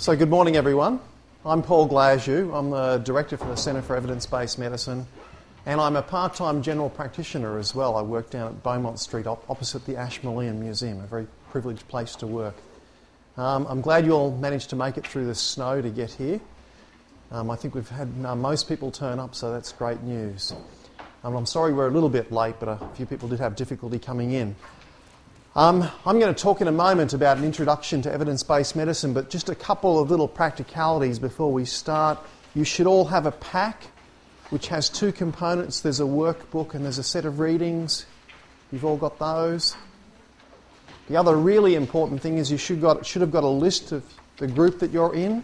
So, good morning, everyone. I'm Paul Glasziou. I'm the director for the Centre for Evidence Based Medicine, and I'm a part time general practitioner as well. I work down at Beaumont Street op- opposite the Ashmolean Museum, a very privileged place to work. Um, I'm glad you all managed to make it through the snow to get here. Um, I think we've had uh, most people turn up, so that's great news. Um, I'm sorry we're a little bit late, but a few people did have difficulty coming in. Um, I'm going to talk in a moment about an introduction to evidence based medicine, but just a couple of little practicalities before we start. You should all have a pack which has two components there's a workbook and there's a set of readings. You've all got those. The other really important thing is you should, got, should have got a list of the group that you're in,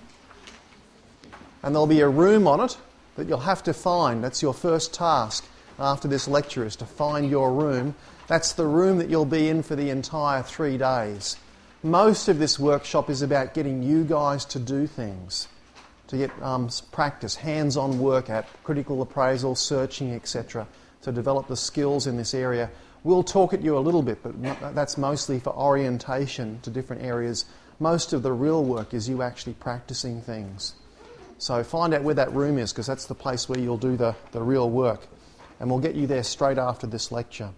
and there'll be a room on it that you'll have to find. That's your first task after this lecture is to find your room that's the room that you'll be in for the entire three days. Most of this workshop is about getting you guys to do things, to get um, practice, hands on work at critical appraisal, searching, etc., to develop the skills in this area. We'll talk at you a little bit, but that's mostly for orientation to different areas. Most of the real work is you actually practicing things. So find out where that room is because that's the place where you'll do the, the real work. And we'll get you there straight after this lecture.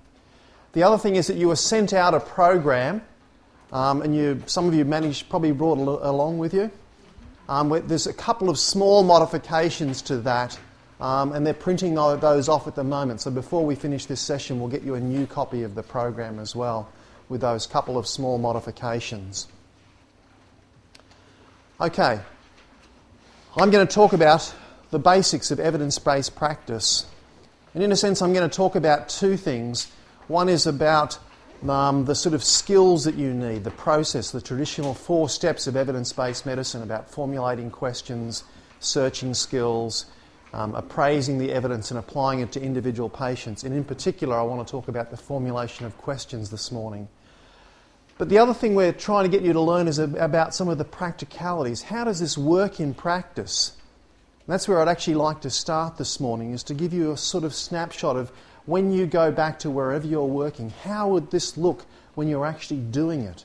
The other thing is that you were sent out a program, um, and you, some of you managed, probably brought along with you. Um, there's a couple of small modifications to that, um, and they're printing those off at the moment. So before we finish this session, we'll get you a new copy of the program as well, with those couple of small modifications. Okay, I'm going to talk about the basics of evidence based practice. And in a sense, I'm going to talk about two things one is about um, the sort of skills that you need, the process, the traditional four steps of evidence based medicine about formulating questions, searching skills, um, appraising the evidence, and applying it to individual patients. And in particular, I want to talk about the formulation of questions this morning. But the other thing we're trying to get you to learn is about some of the practicalities. How does this work in practice? And that's where I'd actually like to start this morning, is to give you a sort of snapshot of when you go back to wherever you're working, how would this look when you're actually doing it?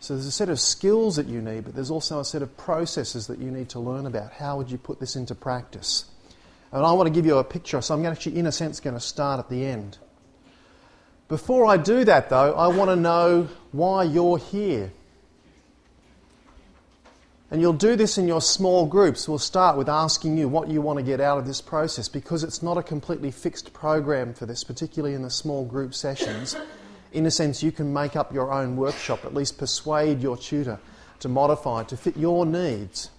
So there's a set of skills that you need, but there's also a set of processes that you need to learn about. How would you put this into practice? And I want to give you a picture, so I'm actually, in a sense, going to start at the end. Before I do that, though, I want to know why you're here. And you'll do this in your small groups. We'll start with asking you what you want to get out of this process because it's not a completely fixed program for this, particularly in the small group sessions. In a sense, you can make up your own workshop, at least persuade your tutor to modify to fit your needs.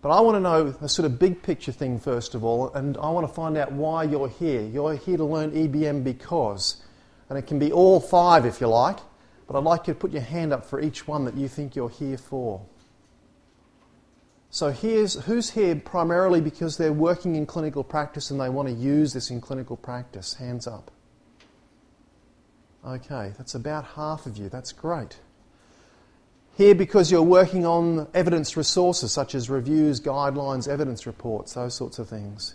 But I want to know a sort of big picture thing first of all, and I want to find out why you're here. You're here to learn EBM because, and it can be all five if you like, but I'd like you to put your hand up for each one that you think you're here for. So here's who's here primarily because they're working in clinical practice and they want to use this in clinical practice. Hands up. Okay, that's about half of you. That's great. Here because you're working on evidence resources such as reviews, guidelines, evidence reports, those sorts of things.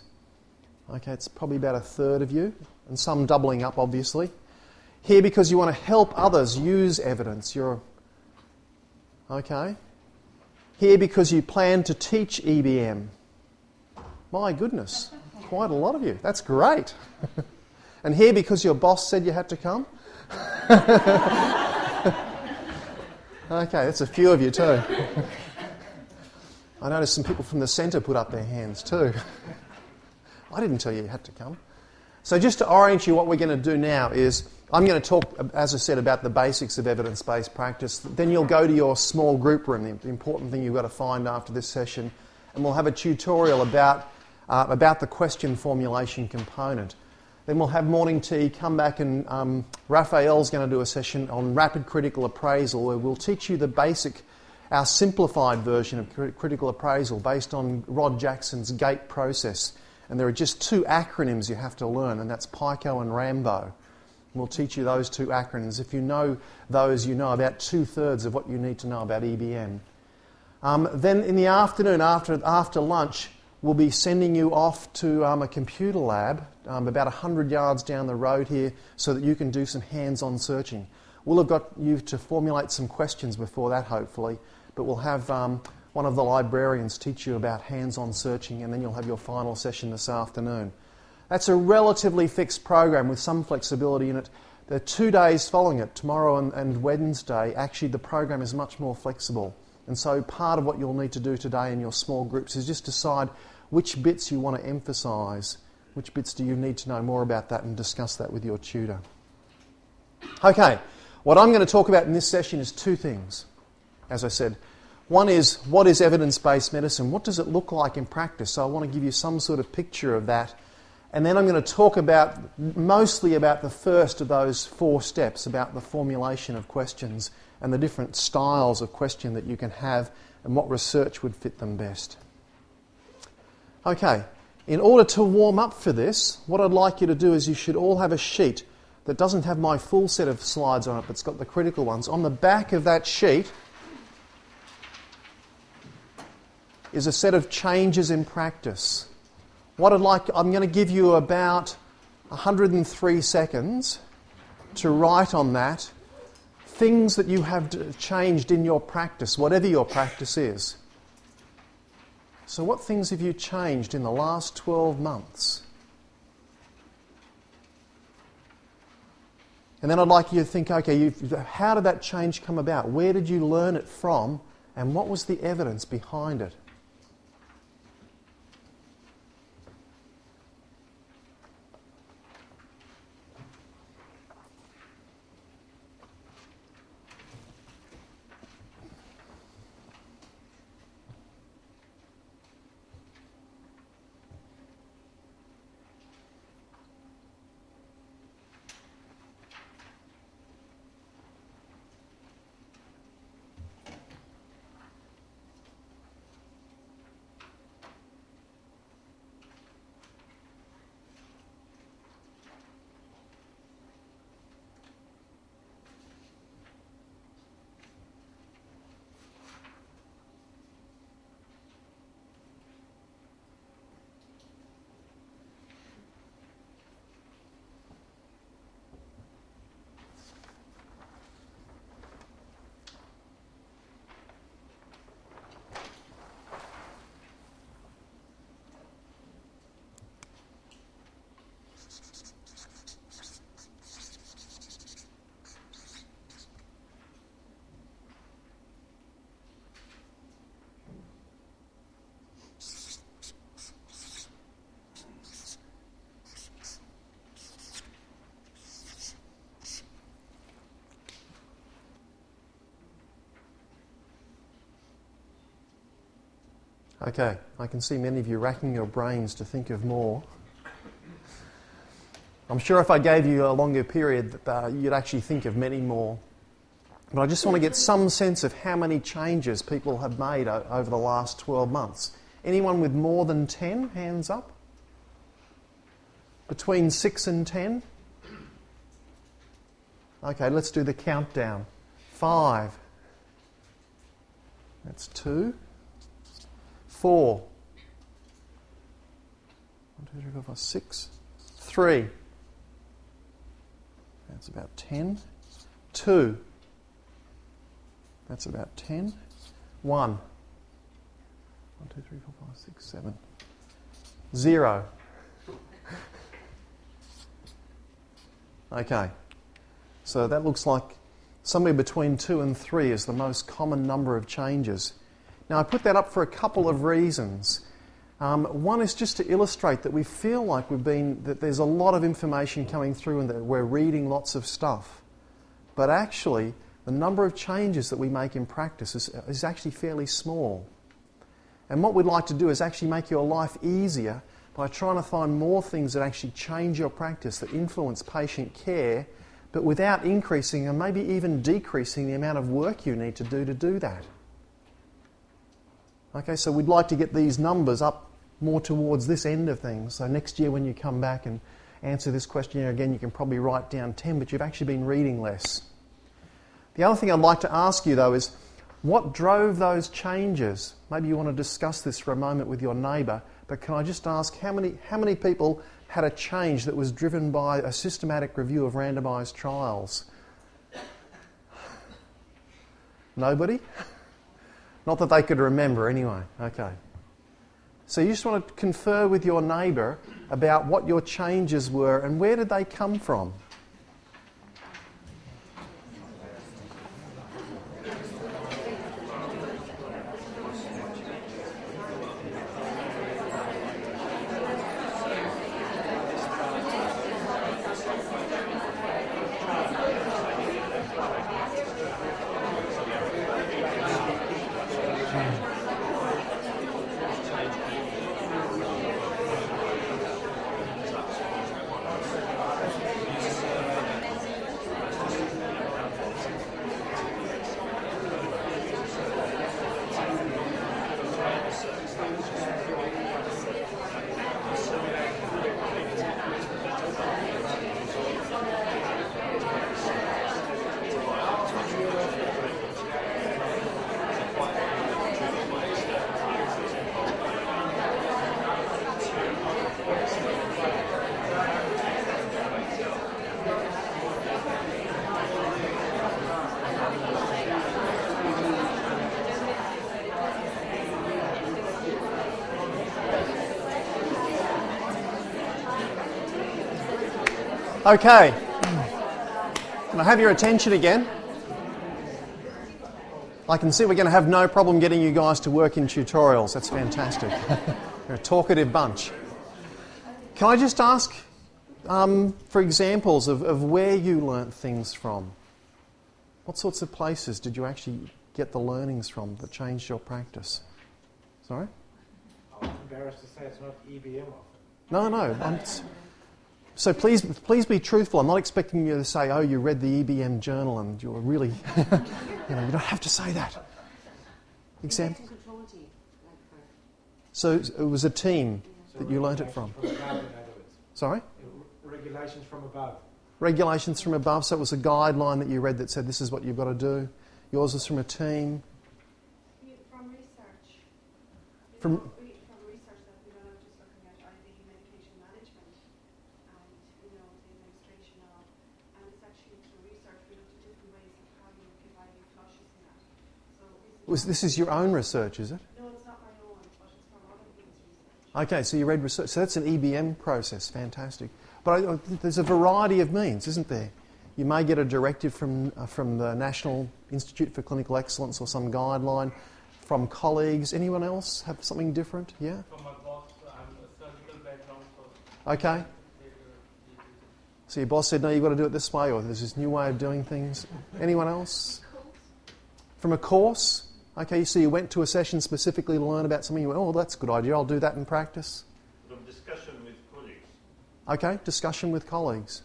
Okay, it's probably about a third of you, and some doubling up, obviously. Here because you want to help others use evidence. You're okay here because you plan to teach EBM. My goodness, quite a lot of you. That's great. and here because your boss said you had to come. okay, that's a few of you too. I noticed some people from the centre put up their hands too. I didn't tell you you had to come. So, just to orient you, what we're going to do now is I'm going to talk, as I said, about the basics of evidence based practice. Then you'll go to your small group room, the important thing you've got to find after this session, and we'll have a tutorial about, uh, about the question formulation component. Then we'll have morning tea, come back, and um, Raphael's going to do a session on rapid critical appraisal where we'll teach you the basic, our simplified version of critical appraisal based on Rod Jackson's GATE process and there are just two acronyms you have to learn, and that's PICO and RAMBO. We'll teach you those two acronyms. If you know those, you know about two thirds of what you need to know about EBM. Um, then in the afternoon, after, after lunch, we'll be sending you off to um, a computer lab um, about 100 yards down the road here so that you can do some hands on searching. We'll have got you to formulate some questions before that, hopefully, but we'll have um, one of the librarians teach you about hands on searching, and then you'll have your final session this afternoon. That's a relatively fixed program with some flexibility in it. The two days following it, tomorrow and, and Wednesday, actually the program is much more flexible. And so part of what you'll need to do today in your small groups is just decide which bits you want to emphasise, which bits do you need to know more about that, and discuss that with your tutor. Okay, what I'm going to talk about in this session is two things, as I said. One is what is evidence based medicine? What does it look like in practice? So I want to give you some sort of picture of that. And then I'm going to talk about mostly about the first of those four steps about the formulation of questions and the different styles of question that you can have and what research would fit them best. Okay, in order to warm up for this, what I'd like you to do is you should all have a sheet that doesn't have my full set of slides on it, but it's got the critical ones. On the back of that sheet, is a set of changes in practice. What I'd like, I'm going to give you about 103 seconds to write on that things that you have changed in your practice, whatever your practice is. So, what things have you changed in the last 12 months? And then I'd like you to think okay, how did that change come about? Where did you learn it from? And what was the evidence behind it? Okay, I can see many of you racking your brains to think of more. I'm sure if I gave you a longer period, uh, you'd actually think of many more. But I just want to get some sense of how many changes people have made o- over the last 12 months. Anyone with more than 10? Hands up. Between 6 and 10? Okay, let's do the countdown. 5. That's 2 four. One, two, three, four, five, six. Three. That's about ten. Two. That's about ten. One. One, two, three, four, five, six, seven. Zero. Okay. So that looks like somewhere between two and three is the most common number of changes. Now, I put that up for a couple of reasons. Um, one is just to illustrate that we feel like we've been, that there's a lot of information coming through and that we're reading lots of stuff. But actually, the number of changes that we make in practice is, is actually fairly small. And what we'd like to do is actually make your life easier by trying to find more things that actually change your practice, that influence patient care, but without increasing and maybe even decreasing the amount of work you need to do to do that. Okay, so we'd like to get these numbers up more towards this end of things. So next year, when you come back and answer this questionnaire again, you can probably write down 10, but you've actually been reading less. The other thing I'd like to ask you, though, is what drove those changes? Maybe you want to discuss this for a moment with your neighbour, but can I just ask how many, how many people had a change that was driven by a systematic review of randomised trials? Nobody? Not that they could remember anyway. Okay. So you just want to confer with your neighbour about what your changes were and where did they come from? Okay. Can I have your attention again? I can see we're going to have no problem getting you guys to work in tutorials. That's fantastic. You're a talkative bunch. Can I just ask um, for examples of, of where you learnt things from? What sorts of places did you actually get the learnings from that changed your practice? Sorry? I'm embarrassed to say it's not EBM often. No, no. I'm, so please, please be truthful. I'm not expecting you to say, "Oh, you read the EBM journal and you're really," you know, you don't have to say that. Example. So it was a team that you learnt it from. From above, in other words. Sorry. Regulations from above. Regulations from above. So it was a guideline that you read that said this is what you've got to do. Yours was from a team. From research. From- know, we- From research that we know, just looking at IV medication management and, you know, the administration of, and it's actually through research, we looked at different ways of how you give IV flushes and that. So Was this is. your own research, is it? No, it's not my own, but it's from other people's research. Okay, so you read research. So that's an EBM process. Fantastic. But I, I there's a variety of means, isn't there? You may get a directive from, uh, from the National Institute for Clinical Excellence or some guideline from colleagues. Anyone else have something different? Yeah? From my boss, I'm a surgical background, so Okay. So your boss said, no, you've got to do it this way, or there's this new way of doing things. Anyone else? From a course? Okay, so you went to a session specifically to learn about something. You went, oh, that's a good idea. I'll do that in practice. From discussion with colleagues. Okay, discussion with colleagues.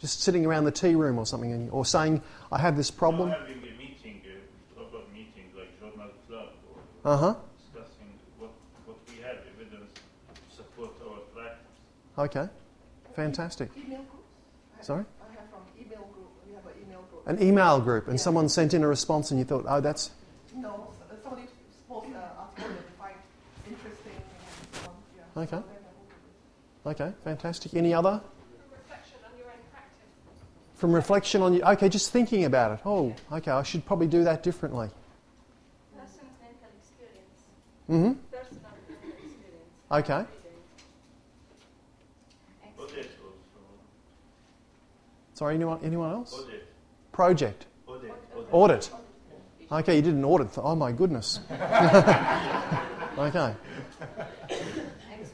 Just sitting around the tea room or something, and, or saying, I have this problem. Now having a meeting, a proper meeting like Journal Club, or Uh huh. discussing what, what we have evidence to support our practice. Okay, fantastic. Email groups. Sorry? I have from email group. We have an email group. An email group, and Yeah. someone sent in a response, and you thought, oh, that's. No, s- somebody spoke uh, article that they find interesting and so on. Yeah. Okay. Okay, fantastic. Any other? From reflection on your own practice. From reflection on you. Okay, just thinking about it. Oh, okay, I should probably do that differently. Personal clinical experience. Mm Personal clinical experience. hmm. Okay. Sorry, anyone, anyone else? Project. Audit. Audit. Okay, you did an audit. Oh my goodness. okay.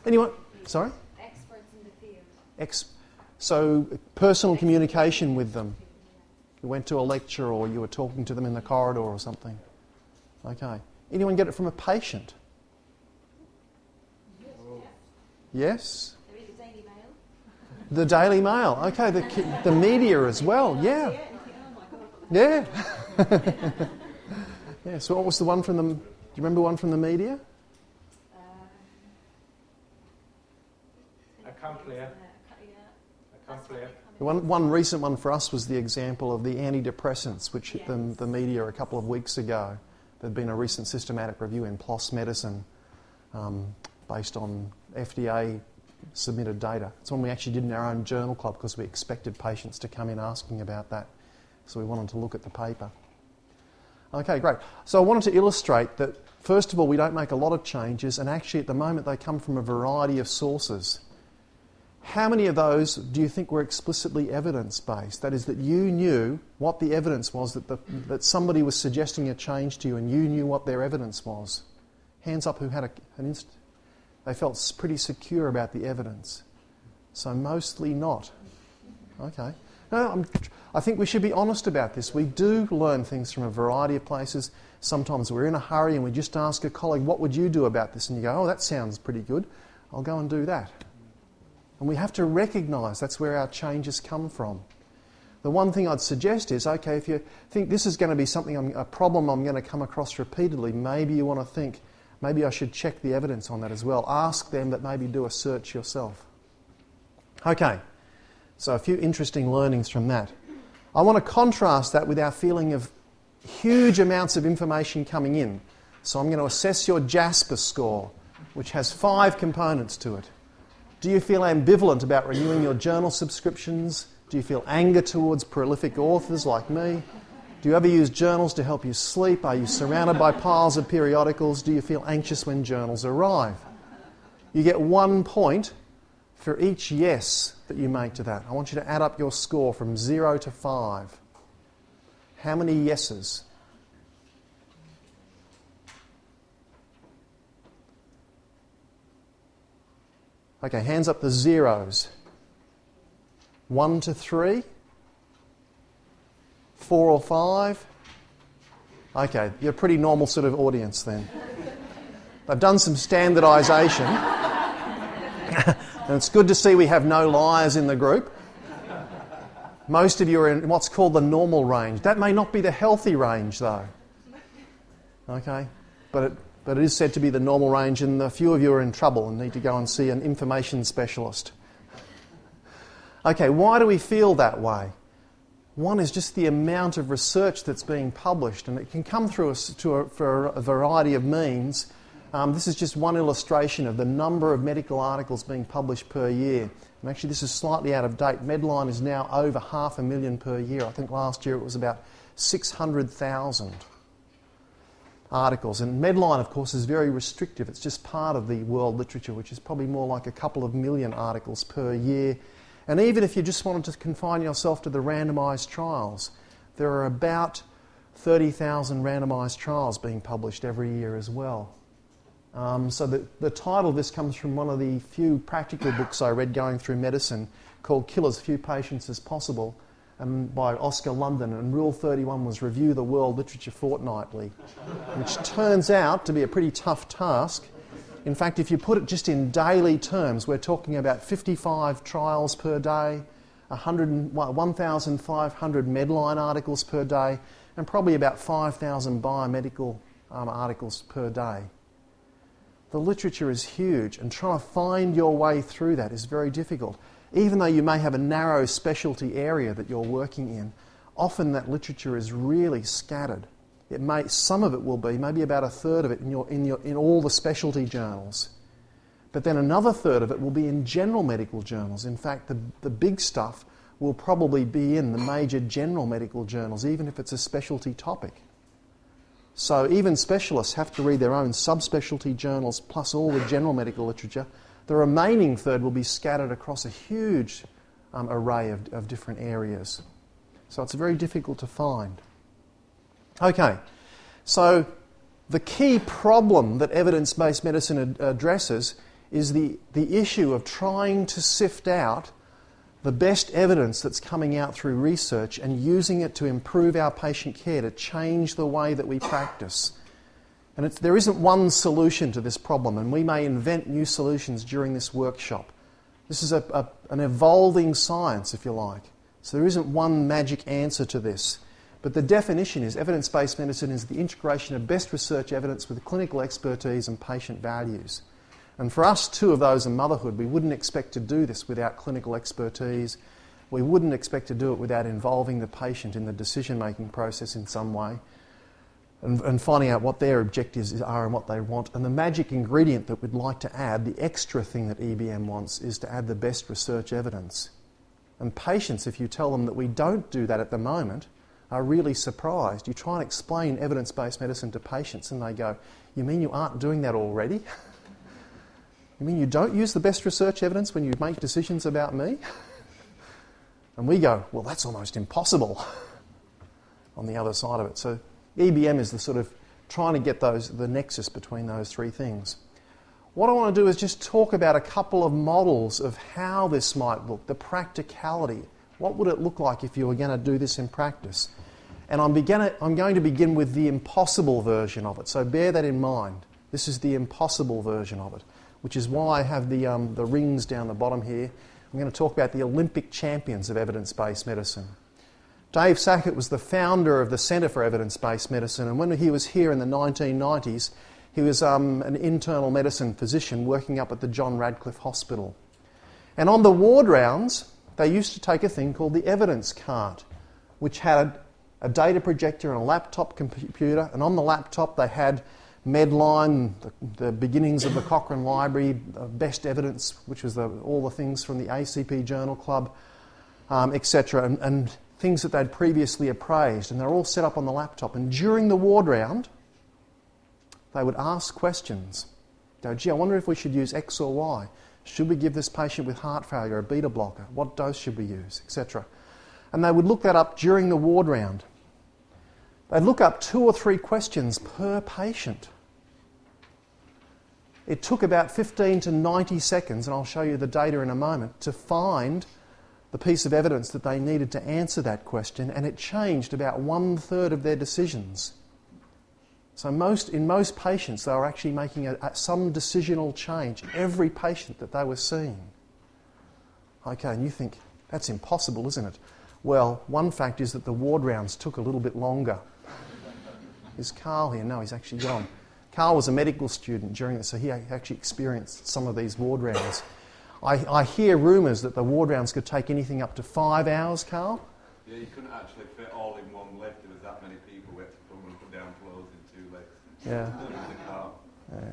Anyone? Sorry? Experts in the field. Ex- so, personal communication with them. You went to a lecture or you were talking to them in the corridor or something. Okay. Anyone get it from a patient? Yes? There is a Daily Mail. The Daily Mail. Okay, the, ki- the media as well. Yeah. Yeah. yeah, so what was the one from the. Do you remember one from the media? A complex. A complex. The one, one recent one for us was the example of the antidepressants, which hit the, the media a couple of weeks ago. There'd been a recent systematic review in PLOS Medicine um, based on FDA submitted data. It's one we actually did in our own journal club because we expected patients to come in asking about that. So we wanted to look at the paper. Okay, great. So I wanted to illustrate that, first of all, we don't make a lot of changes, and actually, at the moment, they come from a variety of sources. How many of those do you think were explicitly evidence based? That is, that you knew what the evidence was, that, the, that somebody was suggesting a change to you and you knew what their evidence was? Hands up who had a, an inst- They felt pretty secure about the evidence. So, mostly not. Okay. No, I'm, I think we should be honest about this. We do learn things from a variety of places. Sometimes we're in a hurry and we just ask a colleague, What would you do about this? And you go, Oh, that sounds pretty good. I'll go and do that. And we have to recognize that's where our changes come from. The one thing I'd suggest is okay, if you think this is going to be something, I'm, a problem I'm going to come across repeatedly, maybe you want to think, maybe I should check the evidence on that as well. Ask them but maybe do a search yourself. Okay, so a few interesting learnings from that. I want to contrast that with our feeling of huge amounts of information coming in. So I'm going to assess your JASPA score, which has five components to it. Do you feel ambivalent about renewing your journal subscriptions? Do you feel anger towards prolific authors like me? Do you ever use journals to help you sleep? Are you surrounded by piles of periodicals? Do you feel anxious when journals arrive? You get one point for each yes that you make to that. I want you to add up your score from zero to five. How many yeses? Okay, hands up the zeros. One to three? Four or five? Okay, you're a pretty normal sort of audience then. They've done some standardisation. and it's good to see we have no liars in the group. Most of you are in what's called the normal range. That may not be the healthy range, though. Okay? But it, but it is said to be the normal range, and a few of you are in trouble and need to go and see an information specialist. Okay, why do we feel that way? One is just the amount of research that's being published, and it can come through a, to a, for a variety of means. Um, this is just one illustration of the number of medical articles being published per year. And actually, this is slightly out of date. Medline is now over half a million per year. I think last year it was about 600,000 articles. And Medline, of course, is very restrictive. It's just part of the world literature, which is probably more like a couple of million articles per year. And even if you just wanted to confine yourself to the randomised trials, there are about 30,000 randomised trials being published every year as well. Um, so the, the title of this comes from one of the few practical books I read going through medicine called Kill as Few Patients as Possible um, by Oscar London, and Rule 31 was review the world literature fortnightly, which turns out to be a pretty tough task. In fact, if you put it just in daily terms, we're talking about 55 trials per day, 1,500 Medline articles per day, and probably about 5,000 biomedical um, articles per day. The literature is huge, and trying to find your way through that is very difficult even though you may have a narrow specialty area that you're working in, often that literature is really scattered. It may, some of it will be, maybe about a third of it in, your, in, your, in all the specialty journals. But then another third of it will be in general medical journals. In fact, the, the big stuff will probably be in the major general medical journals, even if it's a specialty topic. So even specialists have to read their own subspecialty journals plus all the general medical literature the remaining third will be scattered across a huge um, array of, of different areas. So it's very difficult to find. Okay, so the key problem that evidence based medicine ad- addresses is the, the issue of trying to sift out the best evidence that's coming out through research and using it to improve our patient care, to change the way that we practice. And there isn't one solution to this problem, and we may invent new solutions during this workshop. This is a, a, an evolving science, if you like. So there isn't one magic answer to this. But the definition is evidence based medicine is the integration of best research evidence with clinical expertise and patient values. And for us, two of those in motherhood, we wouldn't expect to do this without clinical expertise. We wouldn't expect to do it without involving the patient in the decision making process in some way and, and finding out what their objectives are and what they want. And the magic ingredient that we'd like to add, the extra thing that EBM wants, is to add the best research evidence. And patients, if you tell them that we don't do that at the moment, are really surprised. You try and explain evidence based medicine to patients, and they go, You mean you aren't doing that already? you mean you don't use the best research evidence when you make decisions about me? and we go, Well, that's almost impossible on the other side of it. So, EBM is the sort of trying to get those, the nexus between those three things. What I want to do is just talk about a couple of models of how this might look, the practicality. What would it look like if you were going to do this in practice? And I'm, begin, I'm going to begin with the impossible version of it, so bear that in mind. This is the impossible version of it, which is why I have the, um, the rings down the bottom here. I'm going to talk about the Olympic champions of evidence based medicine. Dave Sackett was the founder of the Centre for Evidence Based Medicine, and when he was here in the 1990s, he was um, an internal medicine physician working up at the John Radcliffe Hospital. And on the ward rounds, they used to take a thing called the evidence cart, which had a data projector and a laptop computer, and on the laptop they had Medline, the, the beginnings of the Cochrane Library, best evidence, which was the, all the things from the ACP Journal Club, um, etc., and, and things that they'd previously appraised, and they're all set up on the laptop. And during the ward round, they would ask questions. Go, gee, I wonder if we should use X or Y. Should we give this patient with heart failure a beta blocker? What dose should we use, etc. And they would look that up during the ward round. They'd look up two or three questions per patient. It took about 15 to 90 seconds, and I'll show you the data in a moment, to find the piece of evidence that they needed to answer that question, and it changed about one third of their decisions. So, most, in most patients, they were actually making a, a, some decisional change, every patient that they were seeing. Okay, and you think, that's impossible, isn't it? Well, one fact is that the ward rounds took a little bit longer. is Carl here? No, he's actually gone. Carl was a medical student during this, so he actually experienced some of these ward rounds. I, I hear rumours that the ward rounds could take anything up to five hours, Carl. Yeah, you couldn't actually fit all in one lift. There was that many people. We had to put and put down floors in two lifts. Yeah. yeah.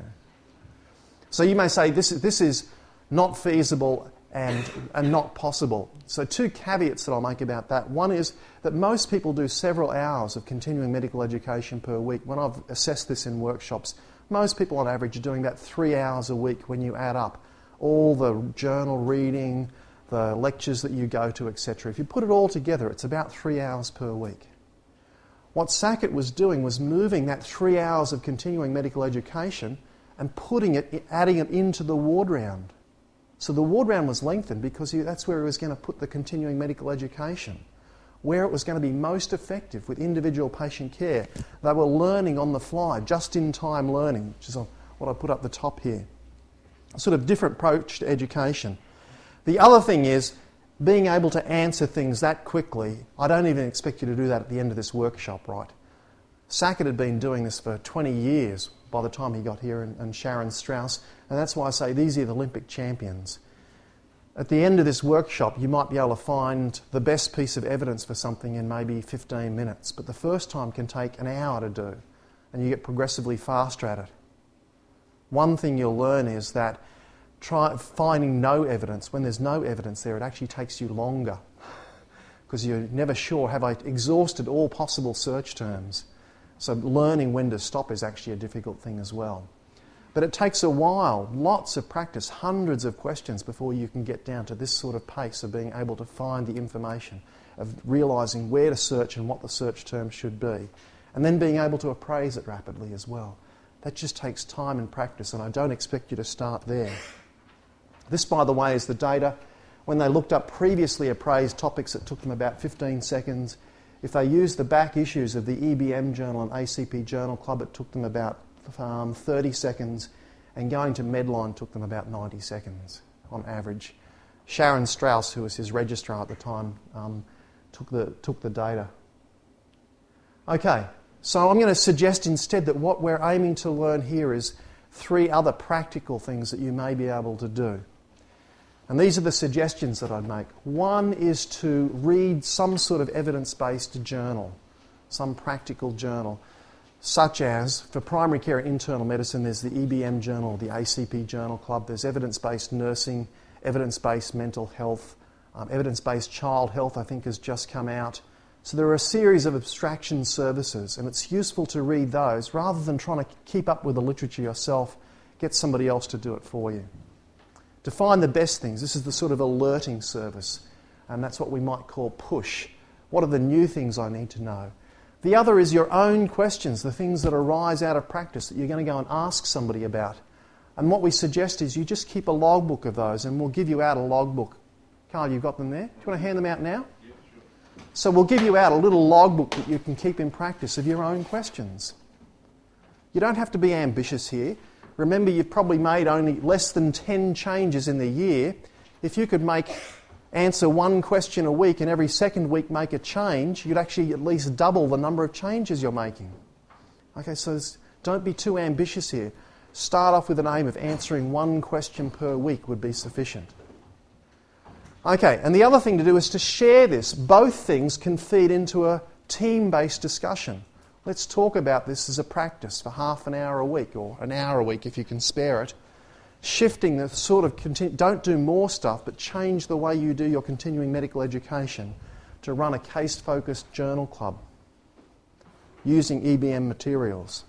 So you may say this, this is not feasible and, and not possible. So, two caveats that I'll make about that. One is that most people do several hours of continuing medical education per week. When I've assessed this in workshops, most people on average are doing about three hours a week when you add up all the journal reading, the lectures that you go to, etc. If you put it all together, it's about three hours per week. What Sackett was doing was moving that three hours of continuing medical education and putting it, adding it into the ward round. So the ward round was lengthened because he, that's where he was going to put the continuing medical education, where it was going to be most effective with individual patient care. They were learning on the fly, just in time learning, which is what I put up the top here. Sort of different approach to education. The other thing is being able to answer things that quickly. I don't even expect you to do that at the end of this workshop, right? Sackett had been doing this for 20 years by the time he got here, and, and Sharon Straus, and that's why I say these are the Olympic champions. At the end of this workshop, you might be able to find the best piece of evidence for something in maybe 15 minutes, but the first time can take an hour to do, and you get progressively faster at it. One thing you'll learn is that try, finding no evidence, when there's no evidence there, it actually takes you longer because you're never sure have I exhausted all possible search terms. So learning when to stop is actually a difficult thing as well. But it takes a while, lots of practice, hundreds of questions before you can get down to this sort of pace of being able to find the information, of realizing where to search and what the search term should be, and then being able to appraise it rapidly as well. That just takes time and practice, and I don't expect you to start there. This, by the way, is the data. When they looked up previously appraised topics, it took them about 15 seconds. If they used the back issues of the EBM Journal and ACP Journal Club, it took them about um, 30 seconds. And going to Medline took them about 90 seconds on average. Sharon Straus, who was his registrar at the time, um, took, the, took the data. Okay, so I'm going to suggest instead that what we're aiming to learn here is three other practical things that you may be able to do. And these are the suggestions that I'd make. One is to read some sort of evidence based journal, some practical journal, such as for primary care and internal medicine, there's the EBM journal, the ACP Journal Club, there's evidence based nursing, evidence based mental health, um, evidence based child health, I think, has just come out. So there are a series of abstraction services, and it's useful to read those rather than trying to keep up with the literature yourself. Get somebody else to do it for you. To find the best things, this is the sort of alerting service, and that's what we might call push. What are the new things I need to know? The other is your own questions, the things that arise out of practice that you're going to go and ask somebody about. And what we suggest is you just keep a logbook of those, and we'll give you out a logbook. Carl, you've got them there? Do you want to hand them out now? So we'll give you out a little logbook that you can keep in practice of your own questions. You don't have to be ambitious here. Remember, you've probably made only less than 10 changes in the year. If you could make answer one question a week and every second week make a change, you'd actually at least double the number of changes you're making. Okay, so don't be too ambitious here. Start off with an aim of answering one question per week would be sufficient. Okay, and the other thing to do is to share this. Both things can feed into a team based discussion. Let's talk about this as a practice for half an hour a week or an hour a week if you can spare it. Shifting the sort of, don't do more stuff, but change the way you do your continuing medical education to run a case focused journal club using EBM materials.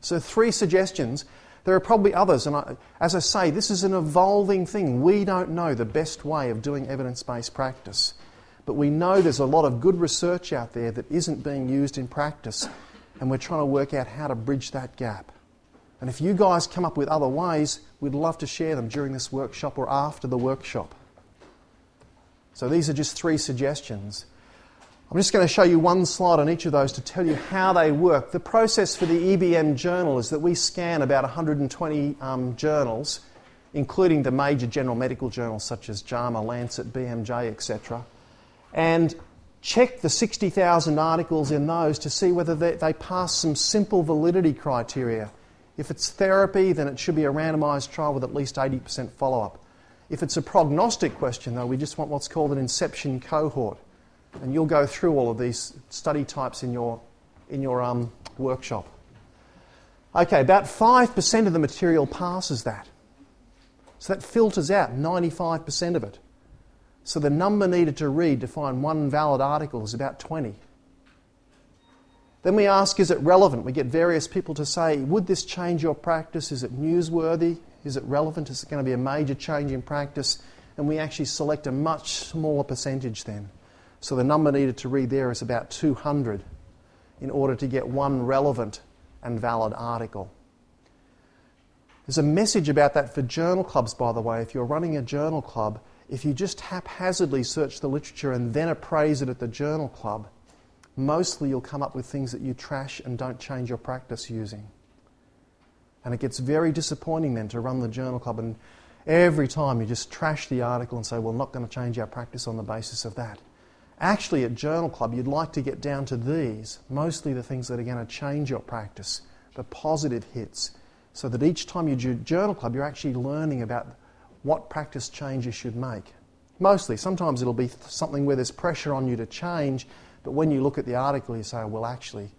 So, three suggestions there are probably others, and I, as I say, this is an evolving thing. We don't know the best way of doing evidence based practice, but we know there's a lot of good research out there that isn't being used in practice, and we're trying to work out how to bridge that gap. And if you guys come up with other ways, we'd love to share them during this workshop or after the workshop. So these are just three suggestions. I'm just going to show you one slide on each of those to tell you how they work. The process for the EBM journal is that we scan about 120 um, journals, including the major general medical journals such as JAMA, Lancet, BMJ, etc., and check the 60,000 articles in those to see whether they, they pass some simple validity criteria. If it's therapy, then it should be a randomized trial with at least 80% follow up. If it's a prognostic question, though, we just want what's called an inception cohort. And you'll go through all of these study types in your, in your um, workshop. Okay, about 5% of the material passes that. So that filters out 95% of it. So the number needed to read to find one valid article is about 20. Then we ask, is it relevant? We get various people to say, would this change your practice? Is it newsworthy? Is it relevant? Is it going to be a major change in practice? And we actually select a much smaller percentage then. So the number needed to read there is about 200 in order to get one relevant and valid article. There's a message about that for journal clubs, by the way. If you're running a journal club, if you just haphazardly search the literature and then appraise it at the journal club, mostly you'll come up with things that you trash and don't change your practice using. And it gets very disappointing then to run the journal club and every time you just trash the article and say, well, not going to change our practice on the basis of that. Actually, at Journal Club, you'd like to get down to these, mostly the things that are going to change your practice, the positive hits, so that each time you do Journal Club, you're actually learning about what practice change you should make. Mostly, sometimes it'll be something where there's pressure on you to change, but when you look at the article, you say, well, actually,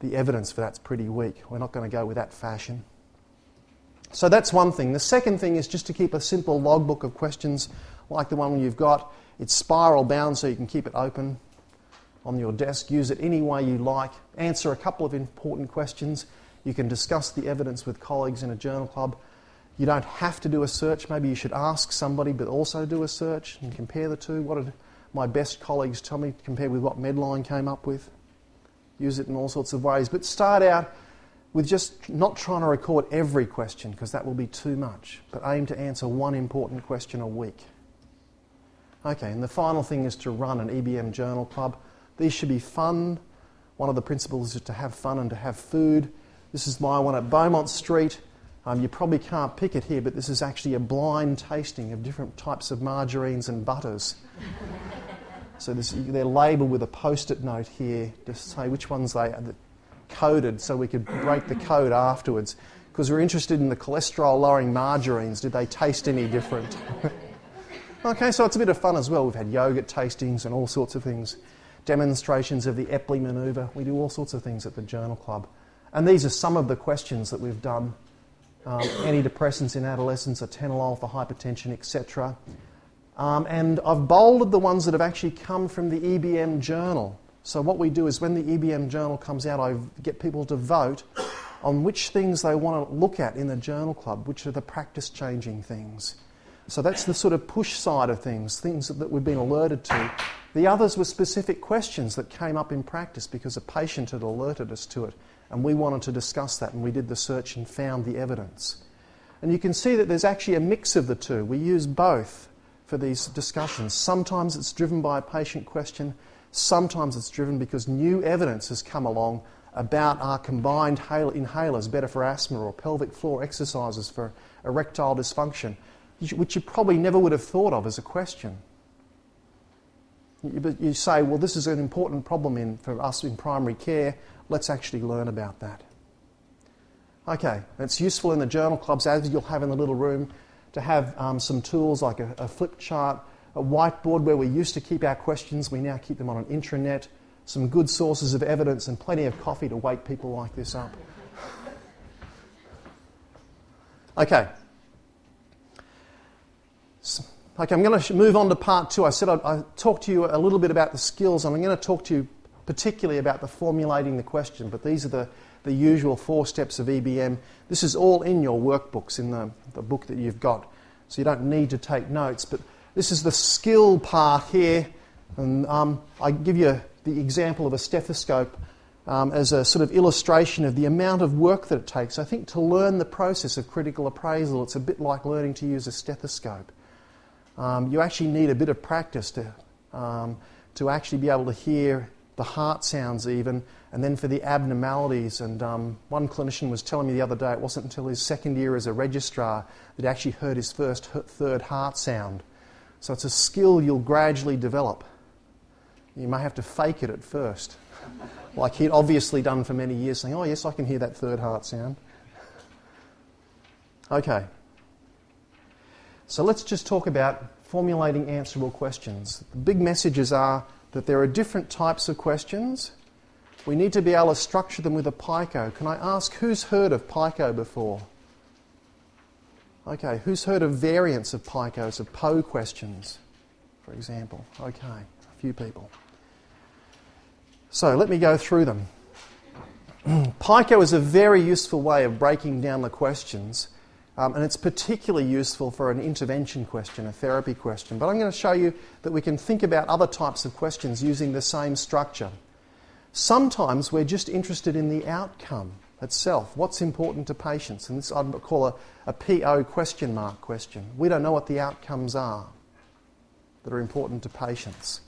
the evidence for that's pretty weak. We're not going to go with that fashion. So that's one thing. The second thing is just to keep a simple logbook of questions like the one you've got it's spiral bound so you can keep it open on your desk. Use it any way you like. Answer a couple of important questions. You can discuss the evidence with colleagues in a journal club. You don't have to do a search. Maybe you should ask somebody, but also do a search and compare the two. What did my best colleagues tell me compared with what Medline came up with? Use it in all sorts of ways. But start out with just not trying to record every question because that will be too much, but aim to answer one important question a week. Okay, and the final thing is to run an EBM journal club. These should be fun. One of the principles is to have fun and to have food. This is my one at Beaumont Street. Um, you probably can't pick it here, but this is actually a blind tasting of different types of margarines and butters. so this, they're labelled with a post-it note here to say which ones they are coded, so we could break the code afterwards. Because we're interested in the cholesterol-lowering margarines. Did they taste any different? Okay, so it's a bit of fun as well. We've had yogurt tastings and all sorts of things, demonstrations of the Epley manoeuvre. We do all sorts of things at the Journal Club. And these are some of the questions that we've done. Um, antidepressants in adolescence, atenolol for hypertension, etc. Um, and I've bolded the ones that have actually come from the EBM journal. So, what we do is when the EBM journal comes out, I get people to vote on which things they want to look at in the journal club, which are the practice changing things. So, that's the sort of push side of things, things that we've been alerted to. The others were specific questions that came up in practice because a patient had alerted us to it, and we wanted to discuss that, and we did the search and found the evidence. And you can see that there's actually a mix of the two. We use both for these discussions. Sometimes it's driven by a patient question, sometimes it's driven because new evidence has come along about our combined inhalers, better for asthma, or pelvic floor exercises for erectile dysfunction, which you probably never would have thought of as a question. But you say, well, this is an important problem in, for us in primary care. Let's actually learn about that. Okay, it's useful in the journal clubs, as you'll have in the little room to have um, some tools like a, a flip chart, a whiteboard where we used to keep our questions, we now keep them on an intranet, some good sources of evidence, and plenty of coffee to wake people like this up. Okay. Okay, I'm going to move on to part two. I said I'd, I'd talk to you a little bit about the skills, and I'm going to talk to you particularly about the formulating the question, but these are the the usual four steps of EBM. This is all in your workbooks, in the, the book that you've got. So you don't need to take notes. But this is the skill part here. And um, I give you the example of a stethoscope um, as a sort of illustration of the amount of work that it takes. I think to learn the process of critical appraisal, it's a bit like learning to use a stethoscope. Um, you actually need a bit of practice to, um, to actually be able to hear the heart sounds even, and then for the abnormalities. And um, one clinician was telling me the other day it wasn't until his second year as a registrar that he actually heard his first third heart sound. So it's a skill you'll gradually develop. You may have to fake it at first, like he'd obviously done for many years, saying, Oh, yes, I can hear that third heart sound. Okay. So let's just talk about formulating answerable questions. The big messages are that there are different types of questions. We need to be able to structure them with a PICO. Can I ask who's heard of PICO before? Okay, who's heard of variants of PICOs, of PO questions, for example? Okay, a few people. So let me go through them. PICO is a very useful way of breaking down the questions um, and it's particularly useful for an intervention question, a therapy question. But I'm going to show you that we can think about other types of questions using the same structure. Sometimes we're just interested in the outcome itself. What's important to patients? And this I'd call a, a PO question mark question. We don't know what the outcomes are that are important to patients.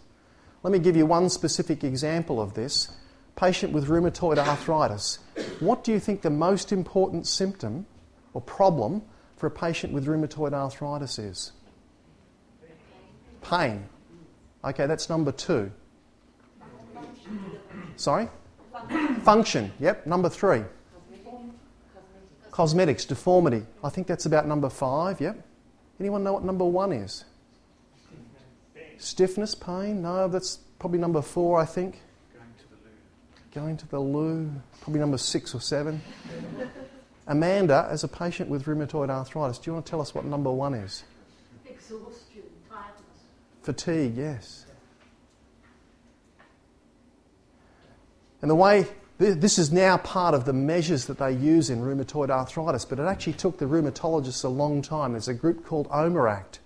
Let me give you one specific example of this. Patient with rheumatoid arthritis. What do you think the most important symptom or problem for a patient with rheumatoid arthritis is? Pain. Okay, that's number two. Sorry? Function. Yep, number three. Cosmetics, deformity. I think that's about number five. Yep. Anyone know what number one is? Stiffness, pain. No, that's probably number four, I think. Going to the loo. Going to the loo. Probably number six or seven. Amanda, as a patient with rheumatoid arthritis, do you want to tell us what number one is? Exhaustion, tiredness. Fatigue, yes. And the way this is now part of the measures that they use in rheumatoid arthritis, but it actually took the rheumatologists a long time. There's a group called OMERACT,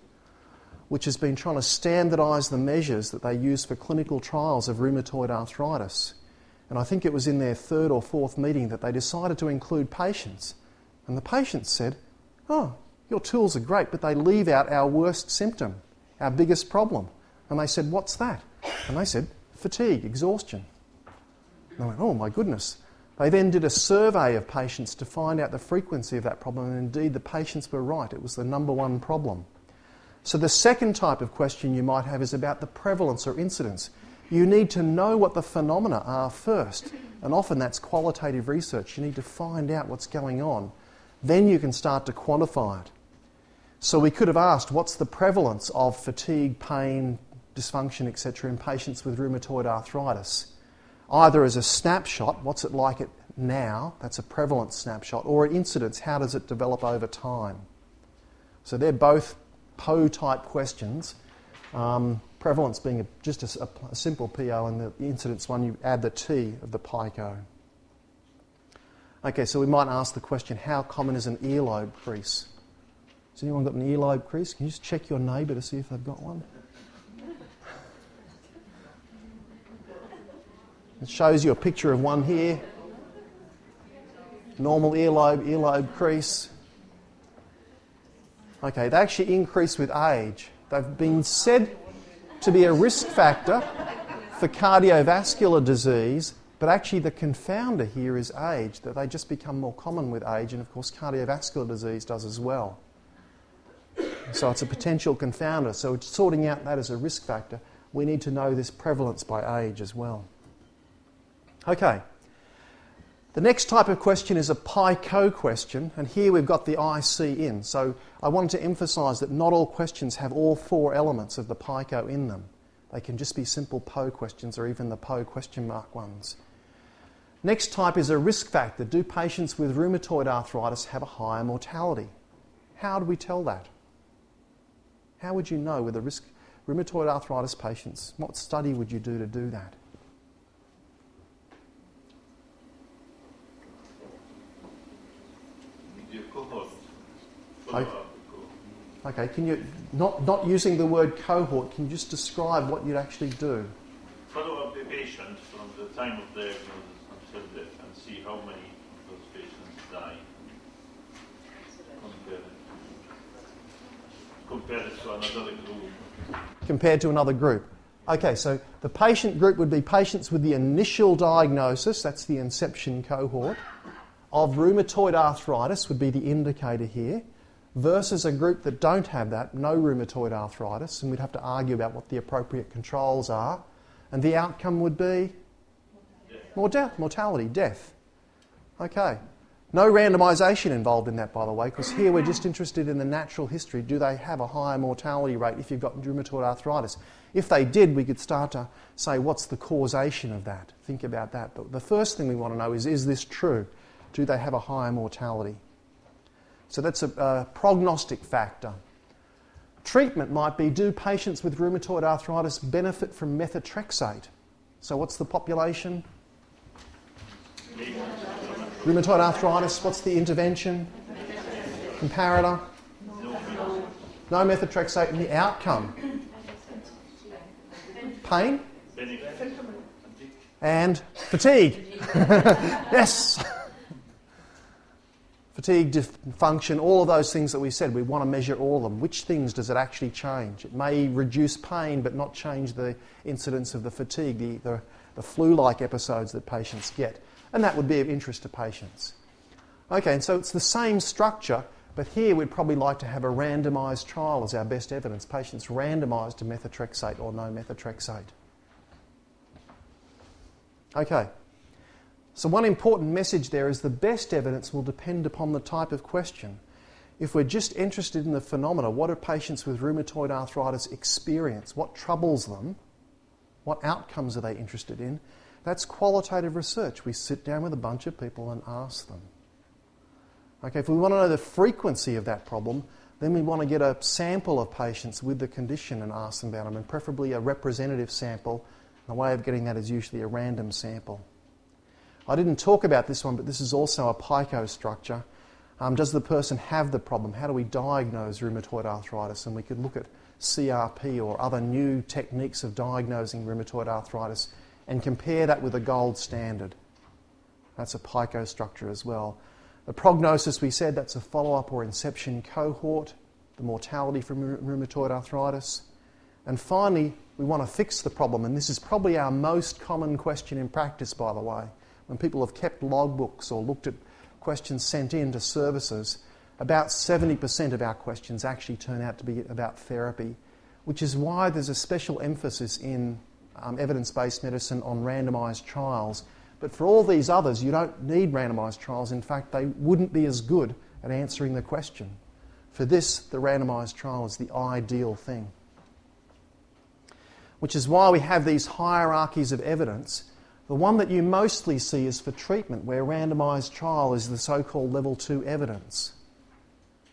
which has been trying to standardise the measures that they use for clinical trials of rheumatoid arthritis. And I think it was in their third or fourth meeting that they decided to include patients. And the patients said, Oh, your tools are great, but they leave out our worst symptom, our biggest problem. And they said, What's that? And they said, Fatigue, exhaustion. And I went, Oh my goodness. They then did a survey of patients to find out the frequency of that problem, and indeed the patients were right. It was the number one problem. So, the second type of question you might have is about the prevalence or incidence you need to know what the phenomena are first. And often that's qualitative research. You need to find out what's going on. Then you can start to quantify it. So we could have asked what's the prevalence of fatigue, pain, dysfunction, etc., in patients with rheumatoid arthritis? Either as a snapshot, what's it like it now? That's a prevalence snapshot. Or an incidence, how does it develop over time? So they're both PO type questions Um, prevalence being a, just a, a, a, simple PO, and the incidence one, you add the T of the PICO. Okay, so we might ask the question how common is an earlobe crease? Has anyone got an earlobe crease? Can you just check your neighbour to see if they've got one? It shows you a picture of one here. Normal earlobe, earlobe crease. Okay, they actually increase with age. They've been said to be a risk factor for cardiovascular disease, but actually the confounder here is age, that they just become more common with age, and of course, cardiovascular disease does as well. So it's a potential confounder. So sorting out that as a risk factor, we need to know this prevalence by age as well. Okay. The next type of question is a PICO question, and here we've got the IC in. So I wanted to emphasise that not all questions have all four elements of the PICO in them. They can just be simple PO questions or even the PO question mark ones. Next type is a risk factor. Do patients with rheumatoid arthritis have a higher mortality? How do we tell that? How would you know with a risk rheumatoid arthritis patients? What study would you do to do that? Okay. okay, can you, not, not using the word cohort, can you just describe what you'd actually do? Follow up the patient from the time of diagnosis until death and see how many of those patients die. Compare it, compare it to another group. Compared to another group. Okay, so the patient group would be patients with the initial diagnosis, that's the inception cohort, of rheumatoid arthritis, would be the indicator here versus a group that don't have that, no rheumatoid arthritis, and we'd have to argue about what the appropriate controls are, and the outcome would be more death, mortality, death. Okay. No randomisation involved in that, by the way, because here we're just interested in the natural history. Do they have a higher mortality rate if you've got rheumatoid arthritis? If they did, we could start to say, what's the causation of that? Think about that. But the first thing we want to know is, is this true? Do they have a higher mortality? So that's a, a prognostic factor. Treatment might be do patients with rheumatoid arthritis benefit from methotrexate? So, what's the population? Rheumatoid arthritis, what's the intervention? Comparator? No methotrexate and the outcome? Pain? And fatigue. yes fatigue, dysfunction, all of those things that we said, we want to measure all of them. Which things does it actually change? It may reduce pain but not change the incidence of the fatigue, the, the, the flu like episodes that patients get. And that would be of interest to patients. Okay, and so it's the same structure, but here we'd probably like to have a randomised trial as our best evidence. Patients randomised to methotrexate or no methotrexate. Okay. So, one important message there is the best evidence will depend upon the type of question. If we're just interested in the phenomena, what do patients with rheumatoid arthritis experience? What troubles them? What outcomes are they interested in? That's qualitative research. We sit down with a bunch of people and ask them. Okay, if we want to know the frequency of that problem, then we want to get a sample of patients with the condition and ask them about them, and preferably a representative sample. The way of getting that is usually a random sample. I didn't talk about this one, but this is also a PICO structure. Um, does the person have the problem? How do we diagnose rheumatoid arthritis? And we could look at CRP or other new techniques of diagnosing rheumatoid arthritis and compare that with a gold standard. That's a PICO structure as well. The prognosis, we said, that's a follow up or inception cohort, the mortality from rheumatoid arthritis. And finally, we want to fix the problem, and this is probably our most common question in practice, by the way when people have kept logbooks or looked at questions sent in to services, about 70% of our questions actually turn out to be about therapy, which is why there's a special emphasis in um, evidence based medicine on randomised trials. But for all these others, you don't need randomised trials. In fact, they wouldn't be as good at answering the question. For this, the randomised trial is the ideal thing. Which is why we have these hierarchies of evidence the one that you mostly see is for treatment, where randomised trial is the so called level 2 evidence.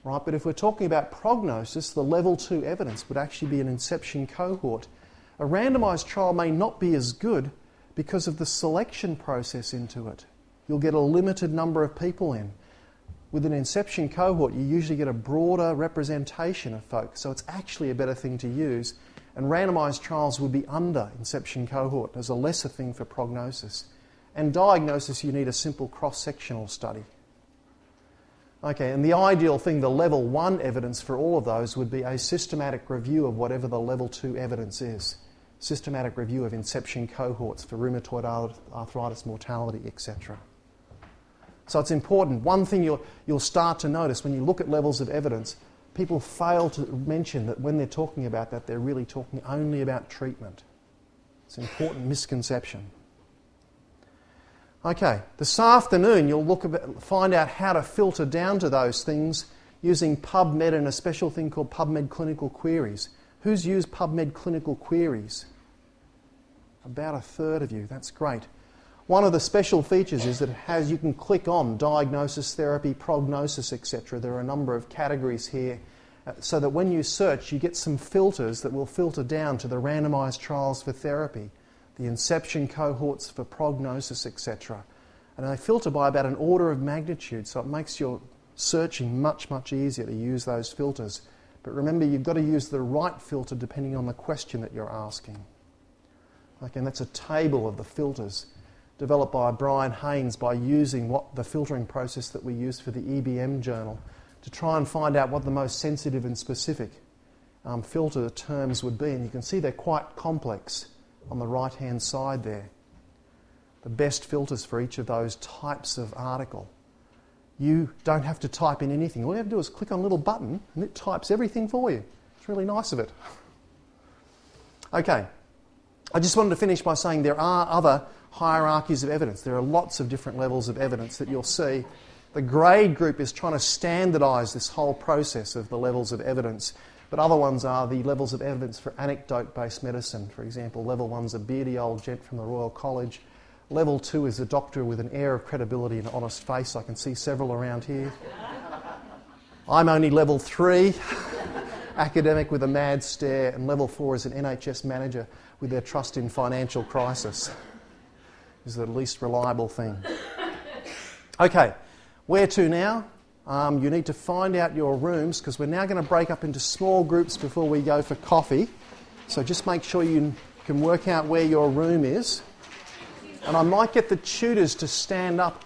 right? But if we're talking about prognosis, the level two evidence would actually be an inception cohort. A randomized trial may not be as good because of the selection process into it. You'll get a limited number of people in. With an inception cohort, you usually get a broader representation of folks, so it's actually a better thing to use. And randomized trials would be under inception cohort as a lesser thing for prognosis. And diagnosis, you need a simple cross sectional study. Okay, and the ideal thing, the level one evidence for all of those would be a systematic review of whatever the level two evidence is. Systematic review of inception cohorts for rheumatoid arthritis mortality, etc. So it's important. One thing you'll, you'll start to notice when you look at levels of evidence, people fail to mention that when they're talking about that, they're really talking only about treatment. It's an important misconception. Okay, this afternoon you'll look at, find out how to filter down to those things using PubMed and a special thing called PubMed Clinical Queries. Who's used PubMed Clinical Queries? About a third of you. That's great. One of the special features is that it has you can click on diagnosis, therapy, prognosis, etc. There are a number of categories here uh, so that when you search you get some filters that will filter down to the randomized trials for therapy the inception cohorts for prognosis, etc. And they filter by about an order of magnitude, so it makes your searching much, much easier to use those filters. But remember, you've got to use the right filter depending on the question that you're asking. Okay, and that's a table of the filters developed by Brian Haynes by using what the filtering process that we use for the EBM journal to try and find out what the most sensitive and specific um, filter terms would be. And you can see they're quite complex on the right hand side there. The best filters for each of those types of article. You don't have to type in anything. All you have to do is click on a little button and it types everything for you. It's really nice of it. Okay, I just wanted to finish by saying there are other hierarchies of evidence. There are lots of different levels of evidence that you'll see. The grade group is trying to standardise this whole process of the levels of evidence but other ones are the levels of evidence for anecdote based medicine. For example, level one's a beardy old gent from the Royal College. Level two is a doctor with an air of credibility and honest face. I can see several around here. I'm only level three, academic with a mad stare, and level four is an NHS manager with their trust in financial crisis. Is the least reliable thing. Okay, where to now? Um, you need to find out your rooms because we're now going to break up into small groups before we go for coffee. So just make sure you can work out where your room is. And I might get the tutors to stand up